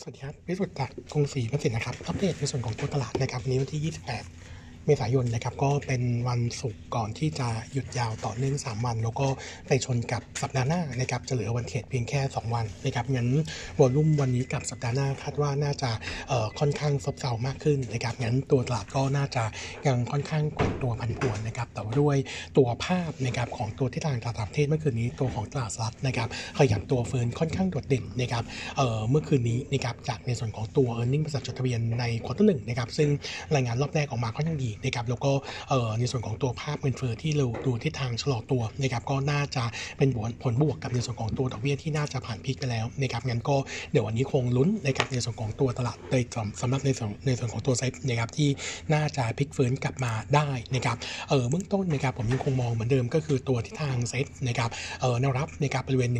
สวัสดีครับวิสุทธิ์จากกรุงศรีพัสินนะครับ อัปเดตในส่วนของตัวตลาดนะครับวันนี้วันที่ 28 เมษายนนะครับก็เป็นวันศุกร์ก่อนที่จะหยุดยาวต่อเนื่อง 3 วัน แล้วก็ไปชนกับสัปดาห์หน้านะครับจะเหลือวันเทรดเพียงแค่ 2 วันนะครับงั้นวอลุ่มวันนี้กับสัปดาห์หน้าคาดว่าน่าจะค่อนข้างซบเซามากขึ้นนะครับงั้นตัวตลาดก็น่าจะยังค่อนข้างกดตัวพันผวนนะครับแต่ว่าด้วยตัวภาพนะครับของตัวที่ทางตลาดต่างประเทศเมื่อคืนนี้ตัวของตลาดสหรัฐนะครับขยับตัวเฟิร์นค่อนข้างโดดเด่นนะครับเอ่อเมื่อคืนนี้นะครับจากในส่วนของตัว e a r n i n g บริษัทจดทะเบียนใน quarter หนึ่งนะครับซึ่งรายงานรอบแรกออกมาค่อนข้างดีนะครับแล้วก็ในส่วนของตัวภาพเงินเฟ้อที่เราดูทิศทางชะลอตัวนะครับก็น่าจะเป็นผลบวกกับในส่วนของตัวดอกเบี้ยที่น่าจะผ่าน peak ไปแล้วนะครับงั้นก็เดี๋ยววันนี้คงลุ้นนะครับในส่วนของตัวตลาดโดยสำหรับในส่วนในส่วนของตัวเซ็ตนะครับที่น่าจะพลิกฟื้นกลับมาได้นะครับเออเบื้องต้นนะครับผมยังคงมองเหมือนเดิมก็คือตัวทิศทางเซ็ตนะครับเออแนวรับนะครับบริเวณ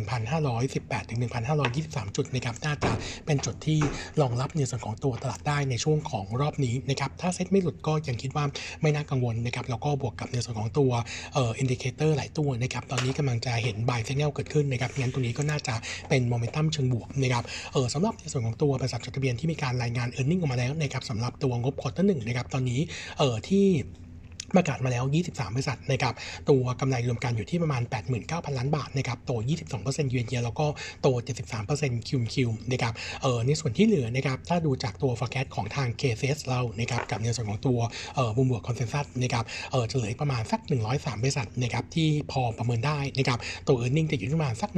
1,518ถึง1,523 จุดนะครับน่าจะเป็นจุดที่รองรับในส่วนของตัวตลาดได้ในช่วงของรอบนี้นะครับถ้าเซ็ตไม่หลุดก็ยังคิดว่าไม่น่ากังวลนะครับแล้วก็บวกกับในส่วนของตัวเอ่อ indicator หลายตัวนะครับตอนนี้กำลังจะเห็นบายเซ g นลเกิดขึ้นนะครับงั้นตรงนี้ก็น่าจะเป็นโมเมนตัมเชิงบวกนะครับเออสำหรับในส่วนของตัวบริษัทจดทะเบียนที่มีการรายงาน earning ออกมาแล้วนะครับสำหรับตัวงบ quarter หนึ่งนะครับตอนนี้เออที่ ประกาศมาแล้ว 23 บริษัทนะครับ ตัวกำไรรวมกันอยู่ที่ประมาณ 89,000 ล้านบาทนะครับ โต 22%เยือนเยียแล้วก็โต 73% QoQ นะครับ เออในส่วนที่เหลือนะครับ ถ้าดูจากตัว forecast ของทาง KCS เรา นะครับ กับในส่วนของตัว เอ่อ Bloomberg consensus นะครับ เออจะเหลือประมาณสัก 103 บริษัทนะครับ ที่พอประเมินได้นะครับ ตัว e a r n i n g จะอยู่ที่ประมาณสัก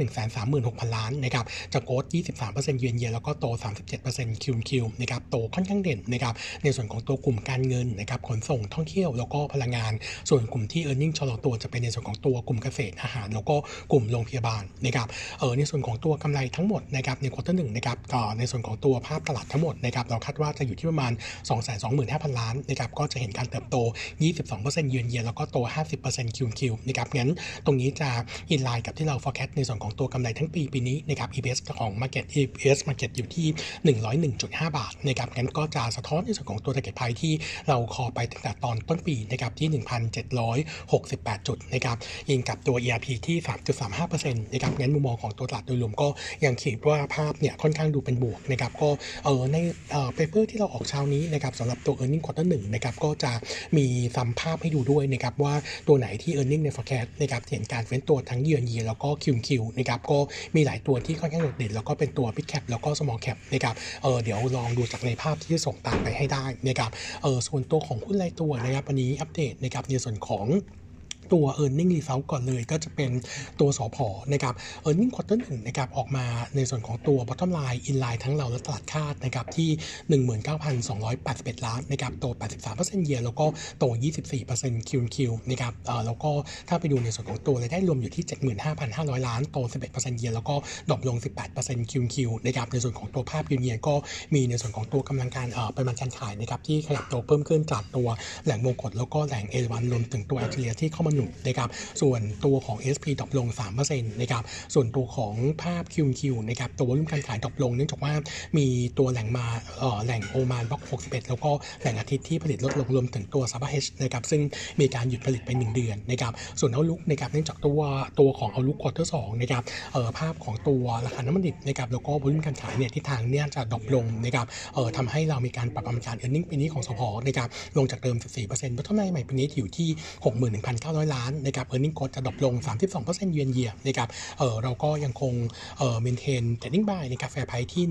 136,000 ล้านนะครับ จะ growth 23% year on year แล้วก็โต 37% QoQ นะครับ โตค่อนข้างเด่นนะครับ ในส่วนของตัวกลุ่มการเงินนะครับขนส่งท่องเที่ยวแล้วก็พลังงาน ส่วนกลุ่มที่ e a r n i n g ชะลอตัวจะเป็นในส่วนของตัวกลุ่มเกษตรอาหาร แล้วก็กลุ่มโรงพยาบาลนะครับเออในส่วนของตัวกำไรทั้งหมดนะครับใน quarter หนึ่งนะครับก็ในส่วนของตัวภาพตลาดทั้งหมดนะครับเราคาดว่าจะอยู่ที่ประมาณ 225,000 ล้านนะครับก็จะเห็นการเติบโต 22%เยือนเยียแล้วก็โต 50% QQ นะครับงั้นตรงนี้จะ in line กับที่เรา forecast ในส่วนของตัวกำไรทั้งปีปีนี้นะครับ EPS ของ market EPS market อยู่ที่ 101.5 บาทนะครับงั้นก็จะสะท้อนในส่วนของตัว target price ที่เรา call ไปตั้งแต่ตอนต้นปีนะครับที่ 1,768 จุดนะครับยิงกับตัว ERP ที่ 3.35%นะครับงั้นมุมมองของตัวตลาดโดยรวมก็ยังคิดว่าภาพเนี่ยค่อนข้างดูเป็นบวกนะครับก็เออในเอ่อ paper ที่เราออกเช้านี้นะครับสำหรับตัว e a r n i n g quarter หนึ่งนะครับก็จะมี sum ภาพให้ดูด้วยนะครับว่าตัวไหนที่ e a r n i n g ใน forecast นะครับเห็นการฟื้นตัวทั้งเยือนเยียแล้วก็ QQ นะครับก็มีหลายตัวที่ค่อนข้างโดดเด่นแล้วก็เป็นตัว big cap แล้วก็ small cap นะครับเออเดี๋ยวลองดูจากในภาพที่ส่งตามไปให้ได้นะครับเออส่วนตัวของหุ้นรายตัวนะครับวันนี้อัปเดตนะครับในส่วนของ ตัว e a r n i n g result ก่อนเลย ก็จะเป็นตัวสอพอนะครับ e a r n i n g quarter หนึ่งนะครับออกมาในส่วนของตัว bottom line in line ทั้งเราและตลาดคาดนะครับที่ 19,281 ล้านนะครับโต 83%เยียร์แล้วก็โต 24% Q Q นะครับแล้วก็ถ้าไปดูในส่วนของตัวรายได้รวมอยู่ที่ 75,500 ล้านโต 11% year แล้วก็ drop ลง 18% QQ นะครับในส่วนของตัวภาพยืนเยียก็มีในส่วนของตัวกำลังการเอ่อปริมาณการขายนะครับที่ขยับโตเพิ่มขึ้นจากตัวแหล่งบงกชแล้วก็แหล่งเอราวัณรวมถึงตัวแอลจีเรียที่เข้ามาหนุนนะครับส่วนตัวของ SP ดรอปลง3%นะครับส่วนตัวของภาพ QQ นะครับตัว volume การขาย drop ลงเนื่องจากว่ามีตัวแหล่งมาแหล่งโอมานบล็อก 61 แล้วก็แหล่งอาทิตย์ที่ผลิตลดลงรวมถึงตัวซาบาห์ H นะครับซึ่งมีการหยุดผลิตไป 1 เดือนนะครับส่วน outlook นะครับเนื่องจากตัวตัวของ outlook quarter สองนะครับเอ่อภาพของตัวราคาน้ำมันดิบนะครับแล้วก็ volume การขายเนี่ยทิศทางเนี่ยจะ drop ลงนะครับเอ่อทำให้เรามีการปรับประมาณการ e a r n i n g ปีนี้ของสผ.นะครับลงจากเดิม 14%บัตรกำไรใหม่ปีนี้อยู่ที่ 61,900ล้านนะครับ e a r n i n g กดจะ drop ลง 32%เยือนเยียนะครับเออเราก็ยังคงเออ maintain trading buy ในกาแฟไพที่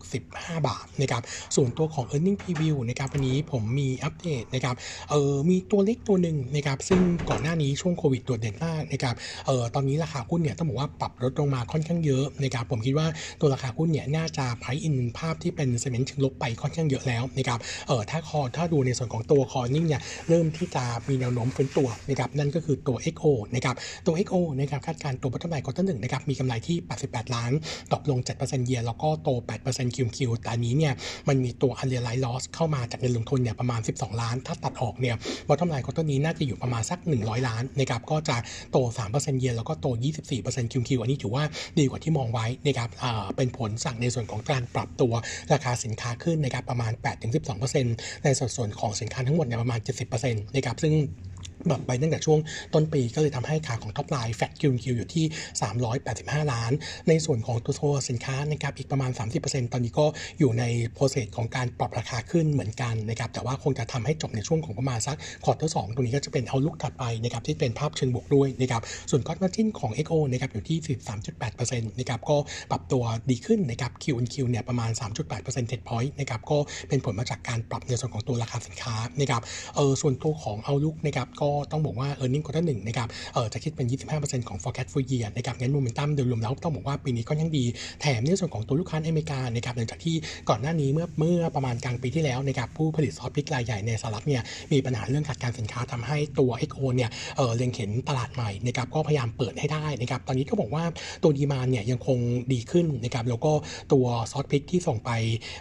165 บาทนะครับส่วนตัวของ e a r n i n g preview นะครับวันนี้ผมมีอัปเดตนะครับเออมีตัวเล็กตัวหนึ่งนะครับซึ่งก่อนหน้านี้ช่วงโควิดตัวเด่นมากนะครับเออตอนนี้ราคาหุ้นเนี่ยต้องบอกว่าปรับลดลงมาค่อนข้างเยอะนะครับผมคิดว่าตัวราคาหุ้นเนี่ยน่าจะ price in ภาพที่เป็นเซมนต์เชิงลบไปค่อนข้างเยอะแล้วนะครับเออถ้าคอถ้าดูในส่วนของตัวคอนิ่งเนี่ยเริ่มที่จะมีแนวโน้มฟื้นตัวนะครับนั่นก็คือตัว XO นะครับตัว XO นะครับคาดการณ์ตัว bottom line quarter หนึ่งนะครับมีกำไรที่ 88 ล้านตกลง 7%เยียร์แล้วก็โต8% Q Q แต่อันนี้เนี่ยมันมีตัว unrealized loss เข้ามาจากเงินลงทุนเนี่ยประมาณ 12 ล้าน ถ้าตัดออกเนี่ย bottom line quarter นี้น่าจะอยู่ประมาณสัก 100 ล้านนะครับก็จะโต 3%เยียร์แล้วก็โต 24% Q Q อันนี้ถือว่าดีกว่าที่มองไว้นะครับอ่าเป็นผลสั่งในส่วนของการปรับตัวราคาสินค้าขึ้นนะครับประมาณ 8-12%ในสัดส่วนของสินค้าทั้งหมดเนี่ยประมาณ 70%นะครับซึ่ง แบบไปตั้งแต่ช่วงต้นปีก็เลยทำให้ขาของ top line flat QQ อยู่ที่ 385 ล้าน ในส่วนของตัวสินค้านะครับอีกประมาณ 30%ตอนนี้ก็อยู่ใน process ของการปรับราคาขึ้นเหมือนกันนะครับแต่ว่าคงจะทำให้จบในช่วงของประมาณสัก quarter สองตรงนี้ก็จะเป็น outlook ถัดไปนะครับที่เป็นภาพเชิงบวกด้วยนะครับส่วน gross margin ของ XO นะครับอยู่ที่ 13.8%นะครับก็ปรับตัวดีขึ้นนะครับ Q on Q เนี่ยประมาณ 3.8% percentage point นะครับก็เป็นผลมาจากการปรับในส่วนของตัวราคาสินค้านะครับเออส่วนตัวของ outlook นะครับก็ต้องบอกว่า e a r n i n g ควอเตอร์หนึ่งนะครับเออจะคิดเป็น 25%ของ forecast full year นะครับงั้นโมเมนตัมโดยรวมแล้วต้องบอกว่าปีนี้ก็ยังดีแถมในส่วนของตัวลูกค้าอเมริกานะครับหลังจากที่ก่อนหน้านี้เมื่อเมื่อประมาณกลางปีที่แล้วนะครับผู้ผลิตซอสพริกรายใหญ่ในสหรัฐเนี่ยมีปัญหาเรื่องขาดการสินค้าทำให้ตัว XO เนี่ยเออเล็งเห็นตลาดใหม่นะครับก็พยายามเปิดให้ได้นะครับตอนนี้ก็บอกว่าตัว demand เนี่ยยังคงดีขึ้นนะครับแล้วก็ตัวซอสพริกที่ส่งไป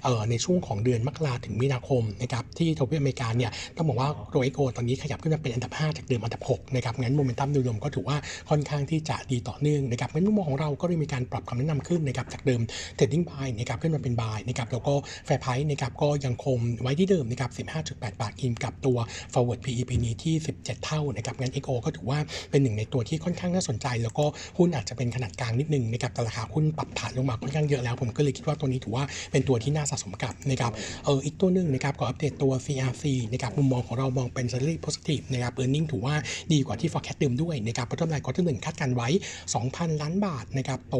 เออในช่วงของเดือนมกราถึงมีนาคมนะครับที่ทวีปอเมริกาเนี่ยต้องบอกว่าตัว XO ตอนนี้ขยับขึ้นมาเป็นอันดับ5 จากเดิมอันดับ6นะครับงั้นโมเมนตัมโดยรวมก็ถือว่าค่อนข้างที่จะดีต่อเนื่องนะครับงั้นมุมมองของเราก็เลยมีการปรับคำแนะนำขึ้นนะครับจากเดิม trading buy นะครับขึ้นมาเป็น buy นะครับแล้วก็ fair price นะครับก็ยังคงไว้ที่เดิมนะครับ15.8 บาทอิงกับตัว forward PE ปีนี้ที่ 17 เท่านะครับงั้น XO ก็ถือว่าเป็นหนึ่งในตัวที่ค่อนข้างน่าสนใจ แล้วก็หุ้นอาจจะเป็นขนาดกลางนิดนึงนะครับแต่ราคาหุ้นปรับฐานลงมาค่อนข้างเยอะแล้ว ผมก็เลยคิดว่าตัวนี้ถือว่าเป็นตัวที่น่าสะสมกับนะครับเอออีกตัวหนึ่งนะครับก็อัปเดตตัว CRC นะครับมุมมองของเรามองเป็น salary positive นะครับ earning ถือว่าดีกว่าที่ forecast เดิมด้วยนะครับ bottom line quarter หนึ่งคาดการไว้ 2,000 ล้านบาทนะครับโต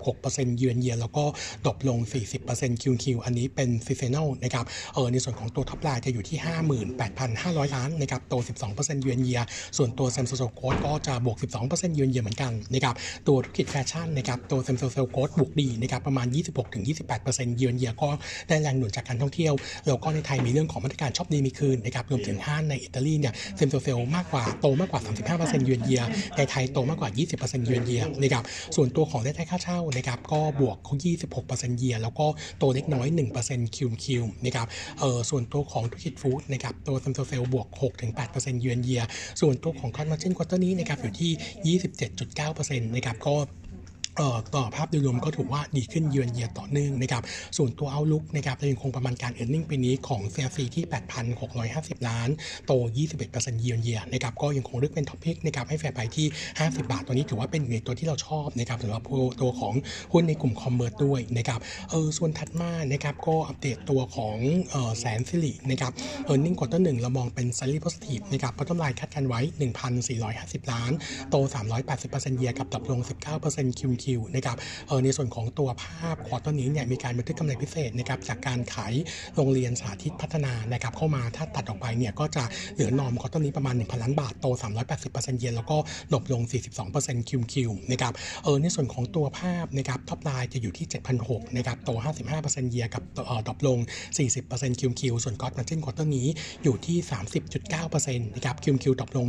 66%เยือนเยียแล้วก็ดรอปลง 40% QQ อันนี้เป็น seasonal นะครับเออในส่วนของตัว top line จะอยู่ที่ 58,500 ล้านนะครับโต 12%เยือนเยียส่วนตัว s a m s u n g Growth ก็จะบวก 12%เยือนเยียเหมือนกันนะครับตัวธุรกิจแฟชั่นนะครับตัว s a m s u n g Growth บวกดีนะครับประมาณ 26-28%เยือนเยียก็ได้แรงหนุนจากการท่องเที่ยวแล้วก็ในไทยมีเรื่องของมาตรการช็อปดีมีคืนนะครับรวมถึงห้างในอิตาลีเนี่ย same store sales มากกว่าโตมากกว่า 35%เยือนเยียในไทยโตมากกว่า 20%เยือนเยียนะครับส่วนตัวของรายได้ค่าเช่านะครับก็บวก26%เยียแล้วก็โตเล็กน้อย 1% QQ นะครับเออส่วนตัวของธุรกิจ food นะครับตัว same store sales บวก 6-8%เยือนเยียส่วนตัวของ gross margin quarter นี้นะครับอยู่ที่ 27.9%นะครับก็ ต่อภาพโดยรวมก็ถือว่าดีขึ้นเยือนเยียต่อเนื่องนะครับ ส่วนตัว outlook นะครับเรายังคงประมาณการเอ r n i n g ปีนี้ของ CRC ที่ 8,650 ล้าน โต 21%เยือนเยียนะครับ ก็ยังคงเลือกเป็น top pick นะครับให้ fair price ที่ 50 บาท ตัวนี้ถือว่าเป็นในตัวที่เราชอบนะครับสำหรับตัวของหุ้นในกลุ่ม commerce ด้วยนะครับเออส่วนถัดมานะครับก็อัปเดตตัวของเออแสนสิรินะครับ earning quarter หนึ่งเรามองเป็น slightly positive นะครับพัฒนาคาดการไว้ 1,450 ล้าน โต 380%เยียกับ drop ลง 19% QQ นะครับในส่วนของตัวภาพ quarter นี้เนี่ยมีการบันทึกกำไรพิเศษนะครับจากการขายโรงเรียนสาธิตพัฒนานะครับเข้ามาถ้าตัดออกไปเนี่ยก็จะเหลือ norm quarter นี้ประมาณ 1,000 ล้านบาทโต 380%เยนแล้วก็drop ลง 42% QQ นะครับเออในส่วนของตัวภาพนะครับ top line จะอยู่ที่ 7,600นะครับโต 55%เยียกับเออ drop ลง 40% QQ ส่วน gross margin quarter นี้อยู่ที่ 30.9%นะครับ QQ drop ลง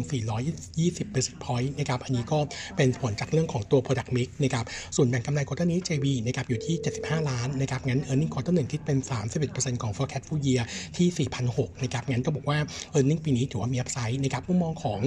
420 basis point นะครับอันนี้ก็เป็นผลจากเรื่องของตัว product mix นะครับส่วนแบ่งกำไร quarter นี้ JV นะครับอยู่ที่ 75 ล้านนะครับงั้น earning quarter หนึ่งคิดเป็น 31%ของ forecast full year ที่4,600นะครับงั้นก็บอกว่า earning ปีนี้ถือว่ามี upside นะครับมุมมองของ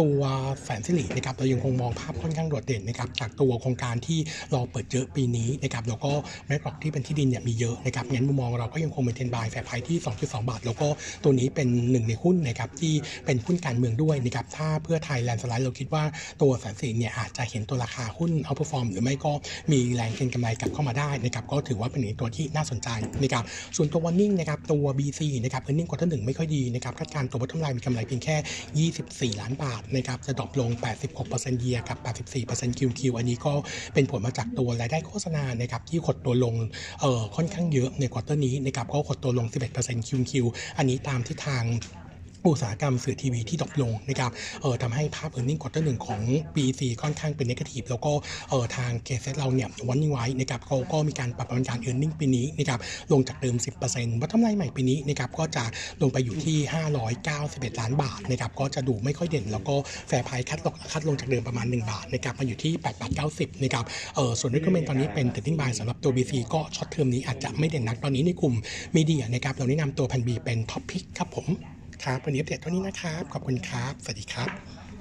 ตัวแสนสิรินะครับเรายังคงมองภาพค่อนข้างโดดเด่นนะครับจากตัวโครงการที่รอเปิดเยอะปีนี้นะครับแล้วก็ backlog ที่เป็นที่ดินเนี่ยมีเยอะนะครับงั้นมุมมองเราก็ยังคง maintain buy fair price ที่ 2.2 บาท แล้วก็ตัวนี้เป็นหนึ่งในหุ้นนะครับที่เป็นหุ้นการเมืองด้วยนะครับถ้าเพื่อไทย landslide เราคิดว่าตัวแสนสิริเนี่ยอาจจะเห็นตัวราคาหุ้น outperform หรือไม่ก็มีแรงเก็งกำไรกลับเข้ามาได้นะครับก็ถือว่าเป็นตัวที่น่าสนใจนะครับส่วนตัววันนิ่งนะครับตัว BC นะครับ earning quarter หนึ่งไม่ค่อยดีนะครับคาดการตัว bottom line มีกำไรเพียงแค่ 24 ล้านบาทนะครับจะดรอปลง 86%เยียกับ 84% QQ อันนี้ก็เป็นผลมาจากตัวรายได้โฆษณานะครับที่หดตัวลงเอ่อค่อนข้างเยอะใน quarter นี้นะครับก็หดตัวลง 11% QoQ อันนี้ตามที่ทาง อุตสาหกรรมสื่อทีวีที่ drop ลงนะครับเออทำให้ภาพ earning quarter หนึ่งของ BEC ค่อนข้างเป็น negative แล้วก็เออทางเกสเราเนี่ยวันนี้ไว้นะครับเขาก็มีการปรับประมาณการ e a r n i n g ปีนี้นะครับลงจากเดิม 10%วัตถุกำไรใหม่ปีนี้นะครับก็จะลงไปอยู่ที่ 591 ล้านบาทนะครับก็จะดูไม่ค่อยเด่น แล้วก็ fair price cut ลง cut ลงจากเดิมประมาณ 1 บาทนะครับมาอยู่ที่8บาท90นะครับเออส่วน recommend ตอนนี้เป็น trading buy สำหรับตัว BEC ก็ short term นี้อาจจะไม่เด่นนักตอนนี้ในกลุ่ม media นะครับเราแนะนำตัว PLANB เป็น top pick ครับผม ครับวันนี้อัปเดตเท่านี้นะครับ ขอบคุณครับ สวัสดีครับ